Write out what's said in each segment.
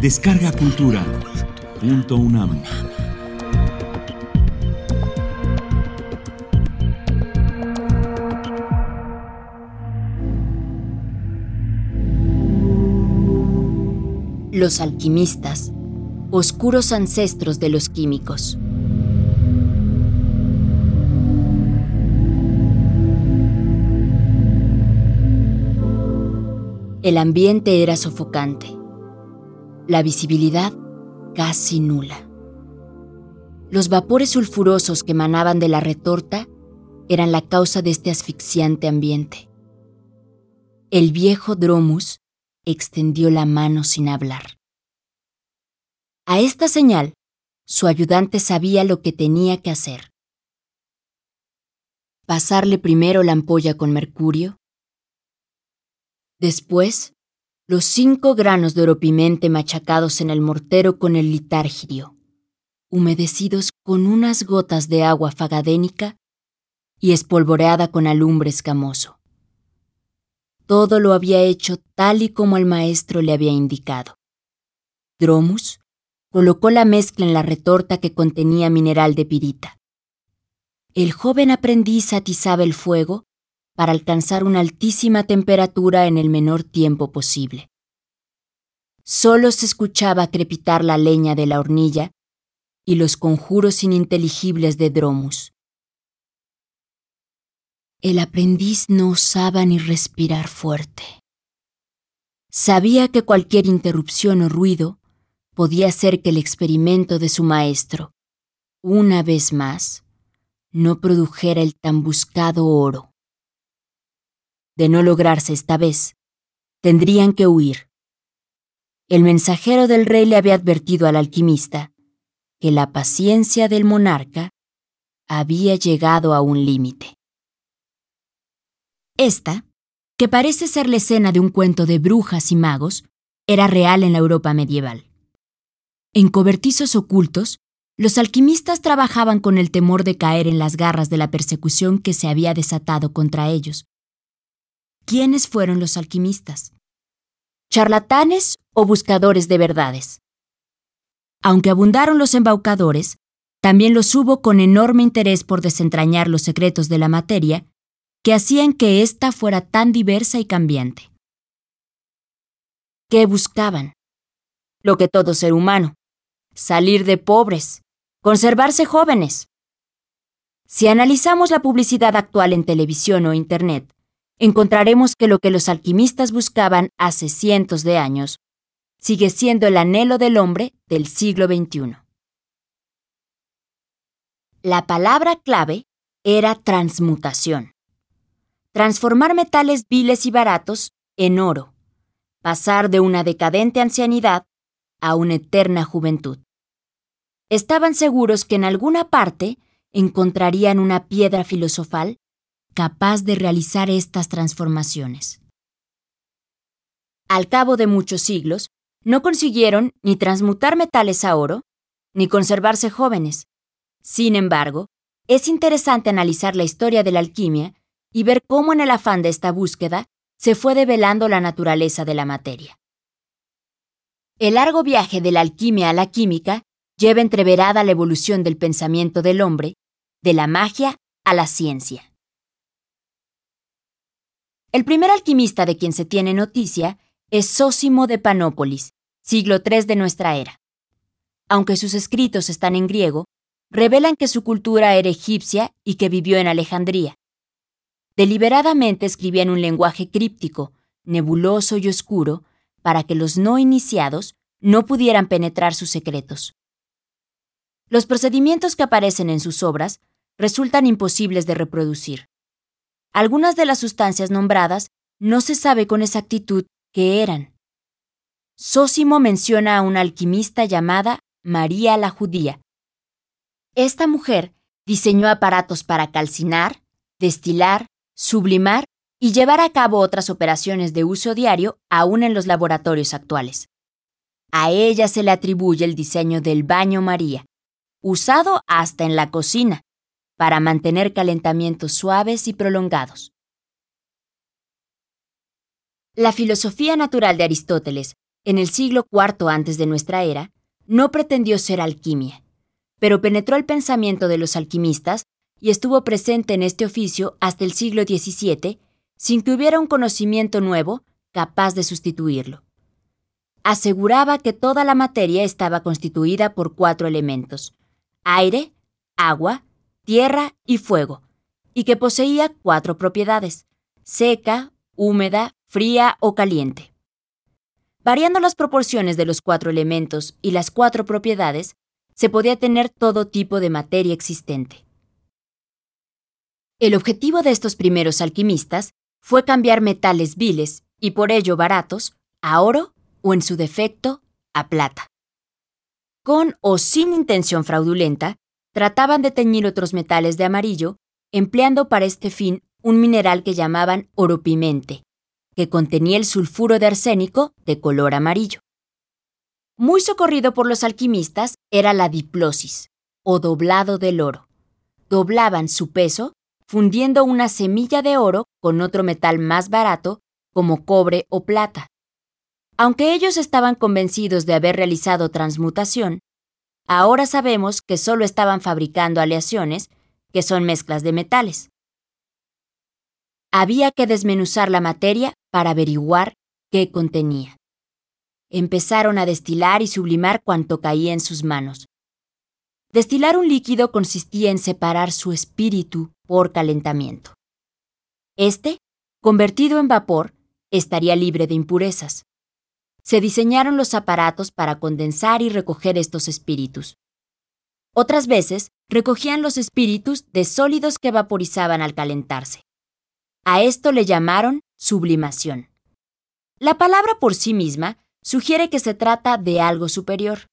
Descarga Cultura. Punto UNAM. Los alquimistas, oscuros ancestros de los químicos. El ambiente era sofocante, la visibilidad casi nula. Los vapores sulfurosos que emanaban de la retorta eran la causa de este asfixiante ambiente. El viejo Dromus extendió la mano sin hablar. A esta señal, su ayudante sabía lo que tenía que hacer. Pasarle primero la ampolla con mercurio, Después, los cinco granos de oropimente machacados en el mortero con el litárgido, humedecidos con unas gotas de agua fagadénica y espolvoreada con alumbre escamoso. Todo lo había hecho tal y como el maestro le había indicado. Dromus colocó la mezcla en la retorta que contenía mineral de pirita. El joven aprendiz atizaba el fuego para alcanzar una altísima temperatura en el menor tiempo posible. Solo se escuchaba crepitar la leña de la hornilla y los conjuros ininteligibles de Dromus. El aprendiz no osaba ni respirar fuerte. Sabía que cualquier interrupción o ruido podía hacer que el experimento de su maestro, una vez más, no produjera el tan buscado oro. De no lograrse esta vez, tendrían que huir. El mensajero del rey le había advertido al alquimista que la paciencia del monarca había llegado a un límite. Esta, que parece ser la escena de un cuento de brujas y magos, era real en la Europa medieval. En cobertizos ocultos, los alquimistas trabajaban con el temor de caer en las garras de la persecución que se había desatado contra ellos, ¿Quiénes fueron los alquimistas? ¿Charlatanes o buscadores de verdades? Aunque abundaron los embaucadores, también los hubo con enorme interés por desentrañar los secretos de la materia que hacían que ésta fuera tan diversa y cambiante. ¿Qué buscaban? Lo que todo ser humano, salir de pobres, conservarse jóvenes. Si analizamos la publicidad actual en televisión o Internet, encontraremos que lo que los alquimistas buscaban hace cientos de años sigue siendo el anhelo del hombre del siglo XXI. La palabra clave era transmutación. Transformar metales viles y baratos en oro, pasar de una decadente ancianidad a una eterna juventud. Estaban seguros que en alguna parte encontrarían una piedra filosofal capaz de realizar estas transformaciones. Al cabo de muchos siglos, no consiguieron ni transmutar metales a oro, ni conservarse jóvenes. Sin embargo, es interesante analizar la historia de la alquimia y ver cómo en el afán de esta búsqueda se fue develando la naturaleza de la materia. El largo viaje de la alquimia a la química lleva entreverada la evolución del pensamiento del hombre, de la magia a la ciencia. El primer alquimista de quien se tiene noticia es Sósimo de Panópolis, siglo III de nuestra era. Aunque sus escritos están en griego, revelan que su cultura era egipcia y que vivió en Alejandría. Deliberadamente escribía en un lenguaje críptico, nebuloso y oscuro, para que los no iniciados no pudieran penetrar sus secretos. Los procedimientos que aparecen en sus obras resultan imposibles de reproducir. Algunas de las sustancias nombradas no se sabe con exactitud qué eran. Sósimo menciona a una alquimista llamada María la Judía. Esta mujer diseñó aparatos para calcinar, destilar, sublimar y llevar a cabo otras operaciones de uso diario aún en los laboratorios actuales. A ella se le atribuye el diseño del baño María, usado hasta en la cocina, para mantener calentamientos suaves y prolongados. La filosofía natural de Aristóteles, en el siglo IV antes de nuestra era, no pretendió ser alquimia, pero penetró el pensamiento de los alquimistas y estuvo presente en este oficio hasta el siglo XVII sin que hubiera un conocimiento nuevo capaz de sustituirlo. Aseguraba que toda la materia estaba constituida por cuatro elementos, aire, agua, tierra y fuego, y que poseía cuatro propiedades, seca, húmeda, fría o caliente. Variando las proporciones de los cuatro elementos y las cuatro propiedades, se podía tener todo tipo de materia existente. El objetivo de estos primeros alquimistas fue cambiar metales viles y por ello baratos a oro o en su defecto a plata. Con o sin intención fraudulenta, trataban de teñir otros metales de amarillo, empleando para este fin un mineral que llamaban oropimente, que contenía el sulfuro de arsénico de color amarillo. Muy socorrido por los alquimistas era la diplosis, o doblado del oro. Doblaban su peso fundiendo una semilla de oro con otro metal más barato, como cobre o plata. Aunque ellos estaban convencidos de haber realizado transmutación, ahora sabemos que solo estaban fabricando aleaciones, que son mezclas de metales. Había que desmenuzar la materia para averiguar qué contenía. Empezaron a destilar y sublimar cuanto caía en sus manos. Destilar un líquido consistía en separar su espíritu por calentamiento. Este, convertido en vapor, estaría libre de impurezas. Se diseñaron los aparatos para condensar y recoger estos espíritus. Otras veces recogían los espíritus de sólidos que vaporizaban al calentarse. A esto le llamaron sublimación. La palabra por sí misma sugiere que se trata de algo superior.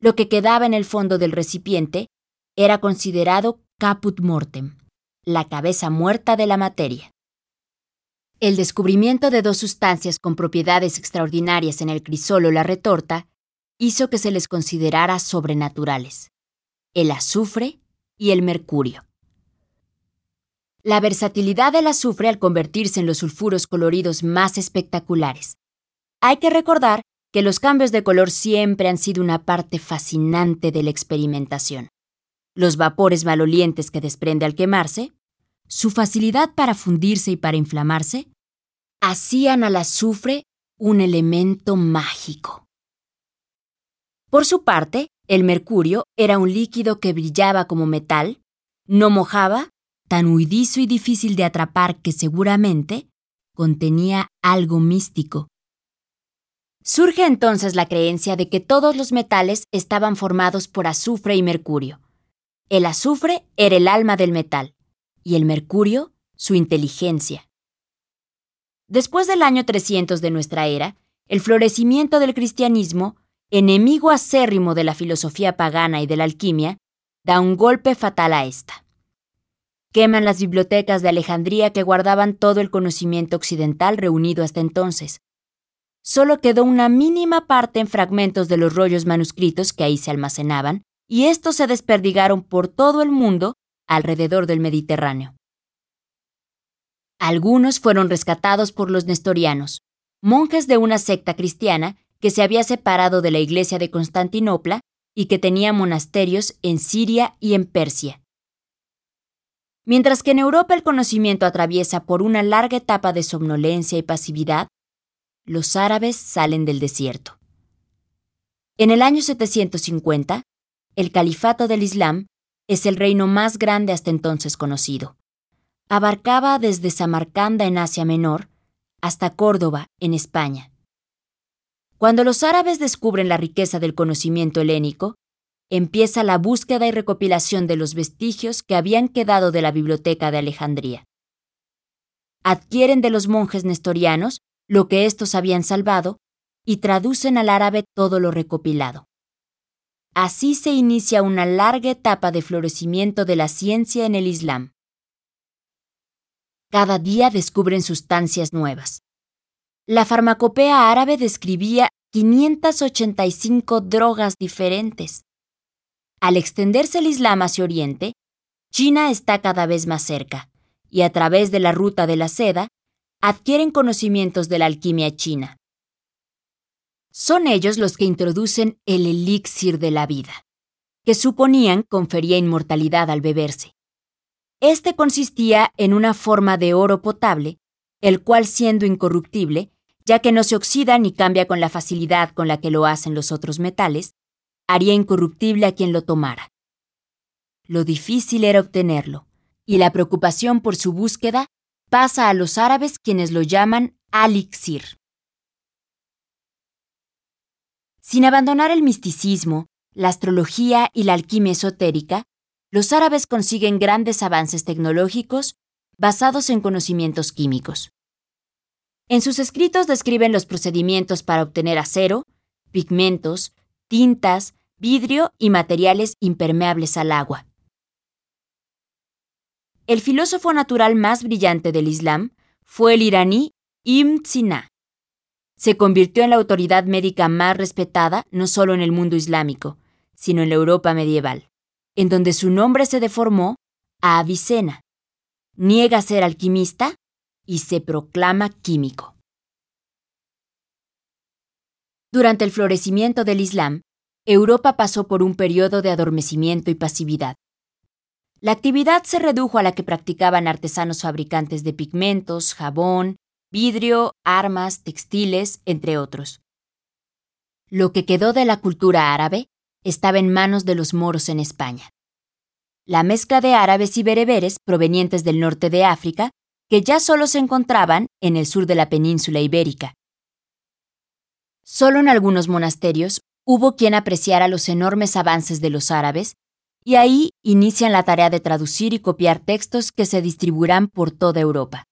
Lo que quedaba en el fondo del recipiente era considerado caput mortem, la cabeza muerta de la materia. El descubrimiento de dos sustancias con propiedades extraordinarias en el crisol o la retorta hizo que se les considerara sobrenaturales, el azufre y el mercurio. La versatilidad del azufre al convertirse en los sulfuros coloridos más espectaculares. Hay que recordar que los cambios de color siempre han sido una parte fascinante de la experimentación. Los vapores malolientes que desprende al quemarse, su facilidad para fundirse y para inflamarse, hacían al azufre un elemento mágico. Por su parte, el mercurio era un líquido que brillaba como metal, no mojaba, tan huidizo y difícil de atrapar que seguramente contenía algo místico Surge entonces la creencia de que todos los metales estaban formados por azufre y mercurio. El azufre era el alma del metal y el mercurio su inteligencia. Después del año 300 de nuestra era, el florecimiento del cristianismo, enemigo acérrimo de la filosofía pagana y de la alquimia, da un golpe fatal a esta. Queman las bibliotecas de Alejandría que guardaban todo el conocimiento occidental reunido hasta entonces, solo quedó una mínima parte en fragmentos de los rollos manuscritos que ahí se almacenaban, y estos se desperdigaron por todo el mundo alrededor del Mediterráneo. Algunos fueron rescatados por los nestorianos, monjes de una secta cristiana que se había separado de la iglesia de Constantinopla y que tenía monasterios en Siria y en Persia. Mientras que en Europa el conocimiento atraviesa por una larga etapa de somnolencia y pasividad, los árabes salen del desierto. En el año 750, el califato del Islam es el reino más grande hasta entonces conocido. Abarcaba desde Samarcanda en Asia Menor hasta Córdoba en España. Cuando los árabes descubren la riqueza del conocimiento helénico, empieza la búsqueda y recopilación de los vestigios que habían quedado de la biblioteca de Alejandría. Adquieren de los monjes nestorianos lo que éstos habían salvado, y traducen al árabe todo lo recopilado. Así se inicia una larga etapa de florecimiento de la ciencia en el Islam. Cada día descubren sustancias nuevas. La farmacopea árabe describía 585 drogas diferentes. Al extenderse el Islam hacia Oriente, China está cada vez más cerca, y a través de la ruta de la seda adquieren conocimientos de la alquimia china. Son ellos los que introducen el elixir de la vida, que suponían confería inmortalidad al beberse. Este consistía en una forma de oro potable, el cual siendo incorruptible, ya que no se oxida ni cambia con la facilidad con la que lo hacen los otros metales, haría incorruptible a quien lo tomara. Lo difícil era obtenerlo, y la preocupación por su búsqueda pasa a los árabes quienes lo llaman alixir. Sin abandonar el misticismo, la astrología y la alquimia esotérica, los árabes consiguen grandes avances tecnológicos basados en conocimientos químicos. En sus escritos describen los procedimientos para obtener acero, pigmentos, tintas, vidrio y materiales impermeables al agua. El filósofo natural más brillante del Islam fue el iraní Ibn Sina. Se convirtió en la autoridad médica más respetada no solo en el mundo islámico, sino en la Europa medieval, en donde su nombre se deformó a Avicena. Niega ser alquimista y se proclama químico. Durante el florecimiento del Islam, Europa pasó por un periodo de adormecimiento y pasividad. La actividad se redujo a la que practicaban artesanos fabricantes de pigmentos, jabón, vidrio, armas, textiles, entre otros. Lo que quedó de la cultura árabe estaba en manos de los moros en España. La mezcla de árabes y bereberes provenientes del norte de África que ya solo se encontraban en el sur de la península ibérica. Solo en algunos monasterios hubo quien apreciara los enormes avances de los árabes, y ahí inician la tarea de traducir y copiar textos que se distribuirán por toda Europa.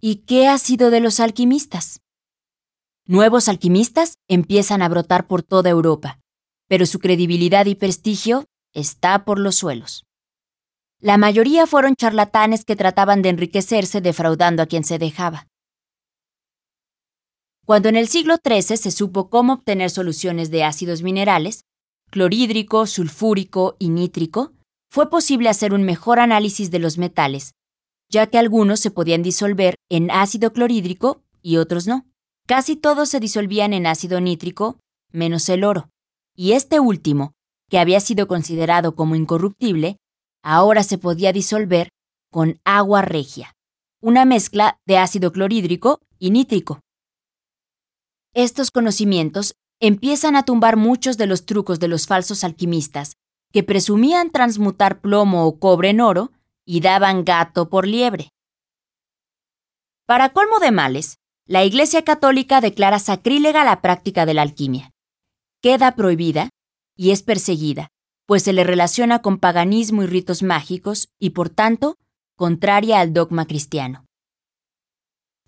¿Y qué ha sido de los alquimistas? Nuevos alquimistas empiezan a brotar por toda Europa, pero su credibilidad y prestigio está por los suelos. La mayoría fueron charlatanes que trataban de enriquecerse defraudando a quien se dejaba. Cuando en el siglo XIII se supo cómo obtener soluciones de ácidos minerales, clorhídrico, sulfúrico y nítrico, fue posible hacer un mejor análisis de los metales, ya que algunos se podían disolver en ácido clorhídrico y otros no. Casi todos se disolvían en ácido nítrico, menos el oro, y este último, que había sido considerado como incorruptible, ahora se podía disolver con agua regia, una mezcla de ácido clorhídrico y nítrico. Estos conocimientos empiezan a tumbar muchos de los trucos de los falsos alquimistas, que presumían transmutar plomo o cobre en oro y daban gato por liebre. Para colmo de males, la Iglesia Católica declara sacrílega la práctica de la alquimia. Queda prohibida y es perseguida, pues se le relaciona con paganismo y ritos mágicos y, por tanto, contraria al dogma cristiano.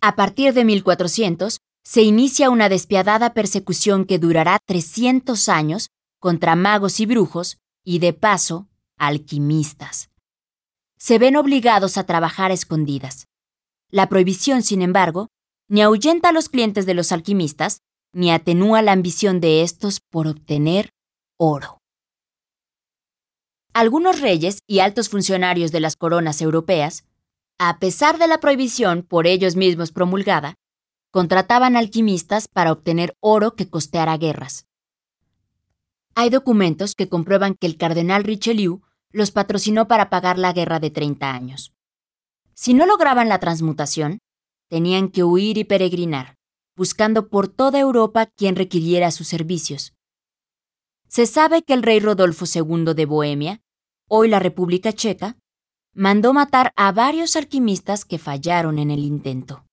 A partir de 1400, se inicia una despiadada persecución que durará 300 años contra magos y brujos y, de paso, alquimistas. Se ven obligados a trabajar escondidas. La prohibición, sin embargo, ni ahuyenta a los clientes de los alquimistas, ni atenúa la ambición de estos por obtener oro. Algunos reyes y altos funcionarios de las coronas europeas, a pesar de la prohibición por ellos mismos promulgada, contrataban alquimistas para obtener oro que costeara guerras. Hay documentos que comprueban que el cardenal Richelieu los patrocinó para pagar la guerra de 30 años. Si no lograban la transmutación, tenían que huir y peregrinar, buscando por toda Europa quien requiriera sus servicios. Se sabe que el rey Rodolfo II de Bohemia hoy la República Checa, mandó matar a varios alquimistas que fallaron en el intento.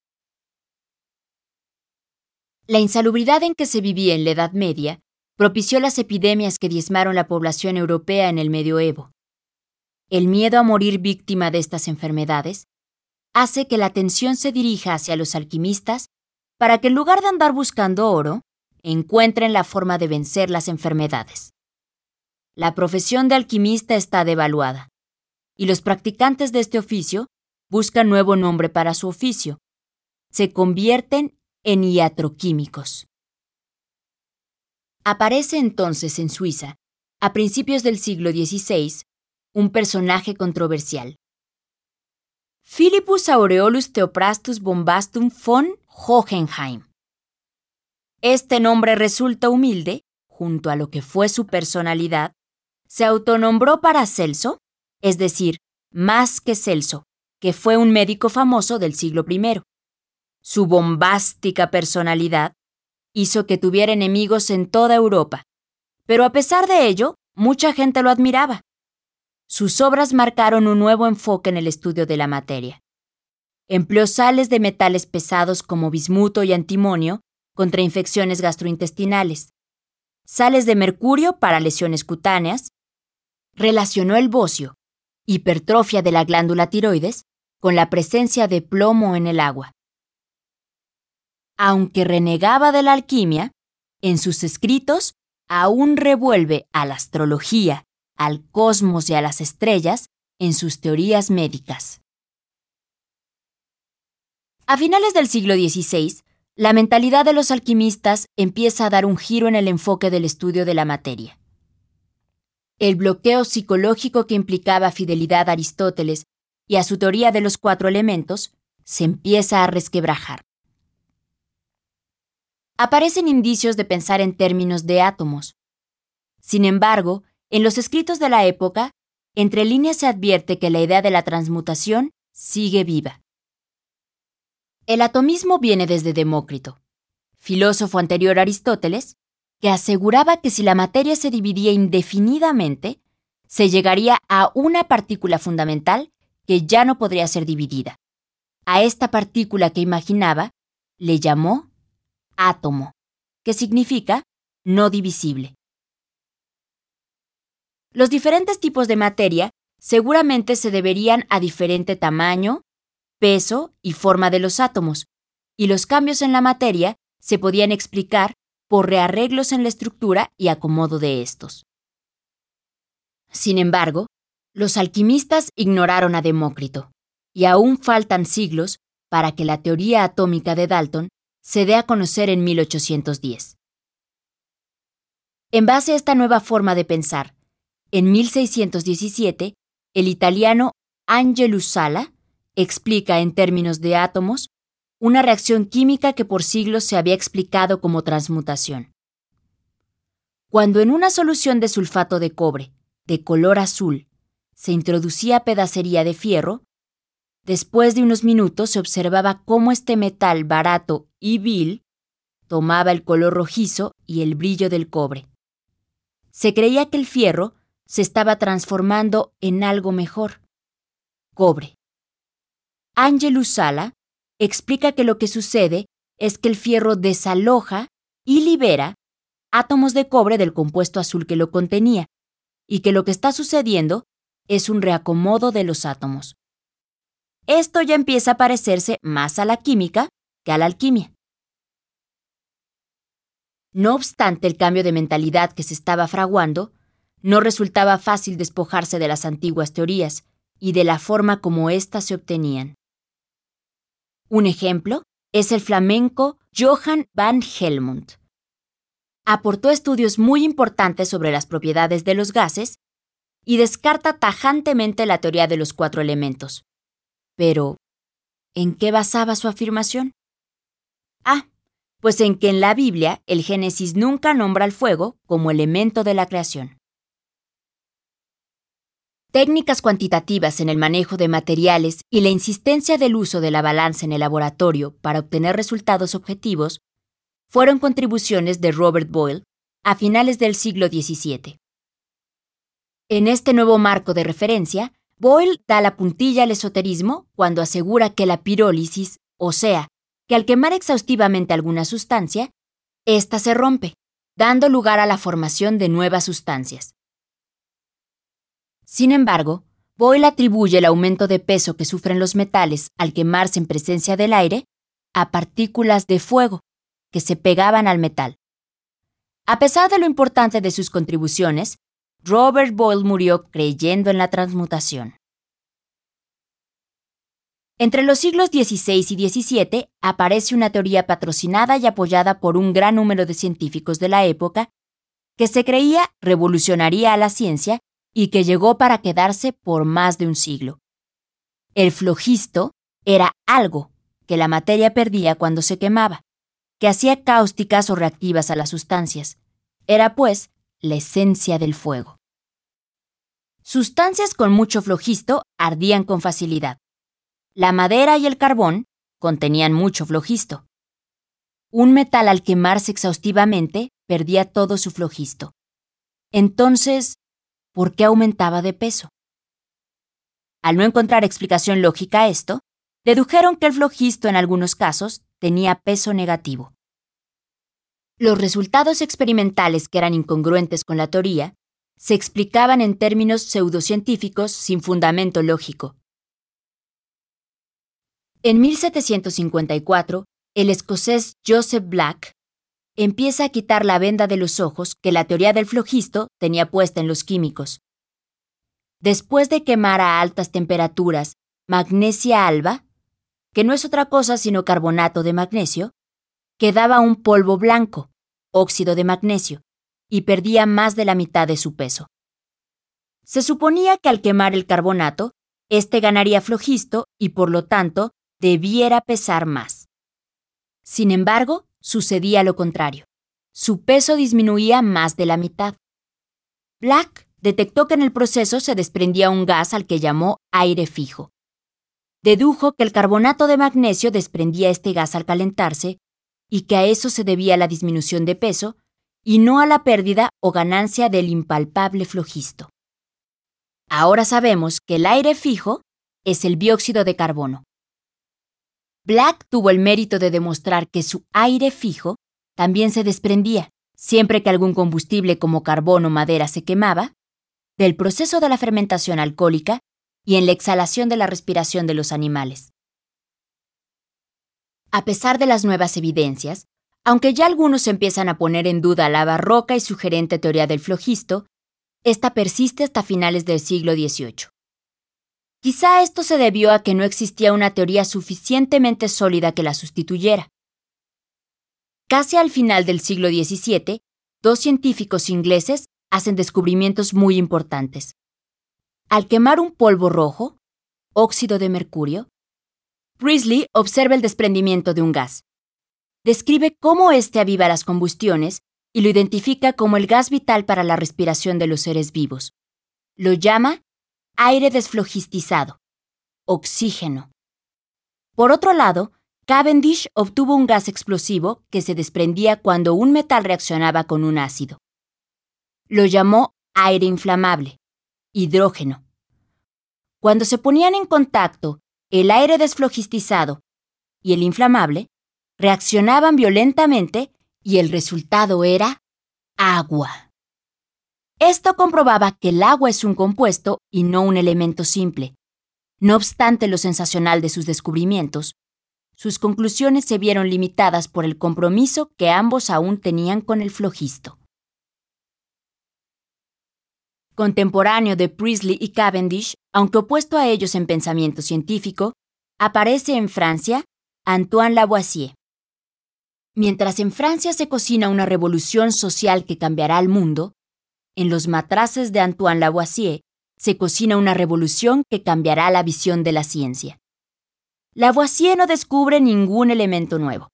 La insalubridad en que se vivía en la Edad Media propició las epidemias que diezmaron la población europea en el medioevo. El miedo a morir víctima de estas enfermedades hace que la atención se dirija hacia los alquimistas para que en lugar de andar buscando oro, encuentren la forma de vencer las enfermedades. La profesión de alquimista está devaluada, y los practicantes de este oficio buscan nuevo nombre para su oficio. Se convierten en iatroquímicos. Aparece entonces en Suiza, a principios del siglo XVI, un personaje controversial. Philippus Aureolus Theophrastus Bombastum von Hohenheim, este nombre resulta humilde, junto a lo que fue su personalidad, se autonombró para Celso, es decir, más que Celso, que fue un médico famoso del siglo I. Su bombástica personalidad hizo que tuviera enemigos en toda Europa, pero a pesar de ello, mucha gente lo admiraba. Sus obras marcaron un nuevo enfoque en el estudio de la materia. Empleó sales de metales pesados como bismuto y antimonio contra infecciones gastrointestinales, sales de mercurio para lesiones cutáneas, relacionó el bocio, hipertrofia de la glándula tiroides, con la presencia de plomo en el agua. Aunque renegaba de la alquimia, en sus escritos aún revuelve a la astrología, al cosmos y a las estrellas en sus teorías médicas. A finales del siglo XVI, la mentalidad de los alquimistas empieza a dar un giro en el enfoque del estudio de la materia. El bloqueo psicológico que implicaba fidelidad a Aristóteles y a su teoría de los cuatro elementos se empieza a resquebrajar. Aparecen indicios de pensar en términos de átomos. Sin embargo, en los escritos de la época, entre líneas se advierte que la idea de la transmutación sigue viva. El atomismo viene desde Demócrito, filósofo anterior a Aristóteles, que aseguraba que si la materia se dividía indefinidamente, se llegaría a una partícula fundamental que ya no podría ser dividida. A esta partícula que imaginaba le llamó átomo, que significa no divisible. Los diferentes tipos de materia seguramente se deberían a diferente tamaño, peso y forma de los átomos, y los cambios en la materia se podían explicar por rearreglos en la estructura y acomodo de estos. Sin embargo, los alquimistas ignoraron a Demócrito, y aún faltan siglos para que la teoría atómica de Dalton se dé a conocer en 1810. En base a esta nueva forma de pensar, en 1617, el italiano Angelo Sala explica en términos de átomos una reacción química que por siglos se había explicado como transmutación. Cuando en una solución de sulfato de cobre, de color azul, se introducía pedacería de fierro, después de unos minutos se observaba cómo este metal barato y vil tomaba el color rojizo y el brillo del cobre. Se creía que el fierro se estaba transformando en algo mejor, cobre. Angelus Sala explica que lo que sucede es que el fierro desaloja y libera átomos de cobre del compuesto azul que lo contenía, y que lo que está sucediendo es un reacomodo de los átomos. Esto ya empieza a parecerse más a la química que a la alquimia. No obstante el cambio de mentalidad que se estaba fraguando, no resultaba fácil despojarse de las antiguas teorías y de la forma como éstas se obtenían. Un ejemplo es el flamenco Johann van Helmont. Aportó estudios muy importantes sobre las propiedades de los gases y descarta tajantemente la teoría de los cuatro elementos. Pero, ¿en qué basaba su afirmación? Ah, pues en que en la Biblia el Génesis nunca nombra al fuego como elemento de la creación. Técnicas cuantitativas en el manejo de materiales y la insistencia del uso de la balanza en el laboratorio para obtener resultados objetivos fueron contribuciones de Robert Boyle a finales del siglo XVII. En este nuevo marco de referencia, Boyle da la puntilla al esoterismo cuando asegura que la pirólisis, o sea, que al quemar exhaustivamente alguna sustancia, ésta se rompe, dando lugar a la formación de nuevas sustancias. Sin embargo, Boyle atribuye el aumento de peso que sufren los metales al quemarse en presencia del aire a partículas de fuego que se pegaban al metal. A pesar de lo importante de sus contribuciones, Robert Boyle murió creyendo en la transmutación. Entre los siglos XVI y XVII aparece una teoría patrocinada y apoyada por un gran número de científicos de la época que se creía revolucionaría a la ciencia y que llegó para quedarse por más de un siglo. El flojisto era algo que la materia perdía cuando se quemaba, que hacía cáusticas o reactivas a las sustancias. Era, pues, la esencia del fuego. Sustancias con mucho flogisto ardían con facilidad. La madera y el carbón contenían mucho flogisto. Un metal al quemarse exhaustivamente perdía todo su flogisto. Entonces, ¿por qué aumentaba de peso? Al no encontrar explicación lógica a esto, dedujeron que el flogisto en algunos casos tenía peso negativo. Los resultados experimentales que eran incongruentes con la teoría se explicaban en términos pseudocientíficos sin fundamento lógico. En 1754, el escocés Joseph Black empieza a quitar la venda de los ojos que la teoría del flogisto tenía puesta en los químicos. Después de quemar a altas temperaturas magnesia alba, que no es otra cosa sino carbonato de magnesio, quedaba un polvo blanco, óxido de magnesio, y perdía más de la mitad de su peso. Se suponía que al quemar el carbonato, éste ganaría flogisto y por lo tanto debiera pesar más. Sin embargo, sucedía lo contrario. Su peso disminuía más de la mitad. Black detectó que en el proceso se desprendía un gas al que llamó aire fijo. Dedujo que el carbonato de magnesio desprendía este gas al calentarse y que a eso se debía la disminución de peso y no a la pérdida o ganancia del impalpable flogisto. Ahora sabemos que el aire fijo es el dióxido de carbono. Black tuvo el mérito de demostrar que su aire fijo también se desprendía, siempre que algún combustible como carbón o madera se quemaba, del proceso de la fermentación alcohólica y en la exhalación de la respiración de los animales. A pesar de las nuevas evidencias, aunque ya algunos empiezan a poner en duda la barroca y sugerente teoría del flogisto, esta persiste hasta finales del siglo XVIII. Quizá esto se debió a que no existía una teoría suficientemente sólida que la sustituyera. Casi al final del siglo XVII, dos científicos ingleses hacen descubrimientos muy importantes. Al quemar un polvo rojo, óxido de mercurio, Priestley observa el desprendimiento de un gas. Describe cómo éste aviva las combustiones y lo identifica como el gas vital para la respiración de los seres vivos. Lo llama aire desflogistizado, oxígeno. Por otro lado, Cavendish obtuvo un gas explosivo que se desprendía cuando un metal reaccionaba con un ácido. Lo llamó aire inflamable, hidrógeno. Cuando se ponían en contacto el aire desflogistizado y el inflamable reaccionaban violentamente y el resultado era agua. Esto comprobaba que el agua es un compuesto y no un elemento simple. No obstante lo sensacional de sus descubrimientos, sus conclusiones se vieron limitadas por el compromiso que ambos aún tenían con el flogisto. Contemporáneo de Priestley y Cavendish, aunque opuesto a ellos en pensamiento científico, aparece en Francia Antoine Lavoisier. Mientras en Francia se cocina una revolución social que cambiará al mundo, en los matraces de Antoine Lavoisier se cocina una revolución que cambiará la visión de la ciencia. Lavoisier no descubre ningún elemento nuevo.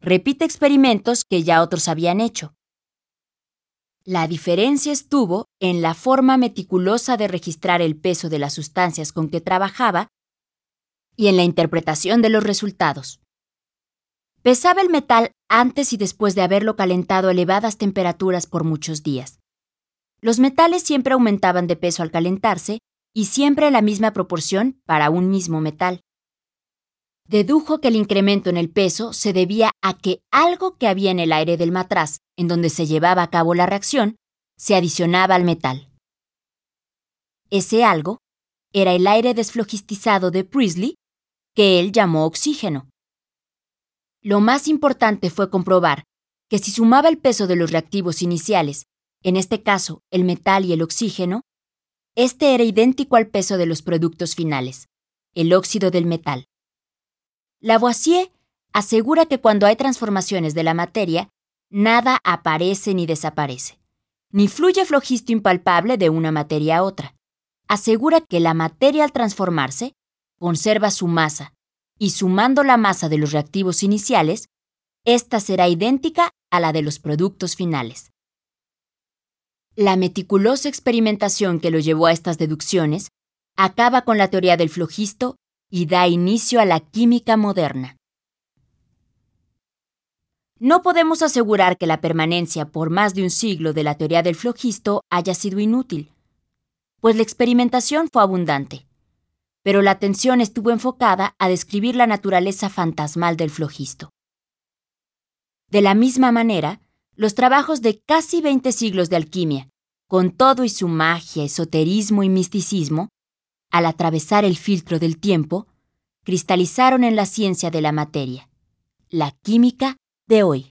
Repite experimentos que ya otros habían hecho. La diferencia estuvo en la forma meticulosa de registrar el peso de las sustancias con que trabajaba y en la interpretación de los resultados. Pesaba el metal antes y después de haberlo calentado a elevadas temperaturas por muchos días. Los metales siempre aumentaban de peso al calentarse y siempre en la misma proporción para un mismo metal dedujo que el incremento en el peso se debía a que algo que había en el aire del matraz, en donde se llevaba a cabo la reacción, se adicionaba al metal. Ese algo era el aire desflogistizado de Priestley, que él llamó oxígeno. Lo más importante fue comprobar que si sumaba el peso de los reactivos iniciales, en este caso el metal y el oxígeno, este era idéntico al peso de los productos finales, el óxido del metal. Lavoisier asegura que cuando hay transformaciones de la materia, nada aparece ni desaparece, ni fluye flogisto impalpable de una materia a otra. Asegura que la materia al transformarse conserva su masa, y sumando la masa de los reactivos iniciales, esta será idéntica a la de los productos finales. La meticulosa experimentación que lo llevó a estas deducciones acaba con la teoría del flogisto y da inicio a la química moderna. No podemos asegurar que la permanencia por más de un siglo de la teoría del flogisto haya sido inútil, pues la experimentación fue abundante, pero la atención estuvo enfocada a describir la naturaleza fantasmal del flogisto. De la misma manera, los trabajos de casi 20 siglos de alquimia, con todo y su magia, esoterismo y misticismo, al atravesar el filtro del tiempo, cristalizaron en la ciencia de la materia, la química de hoy.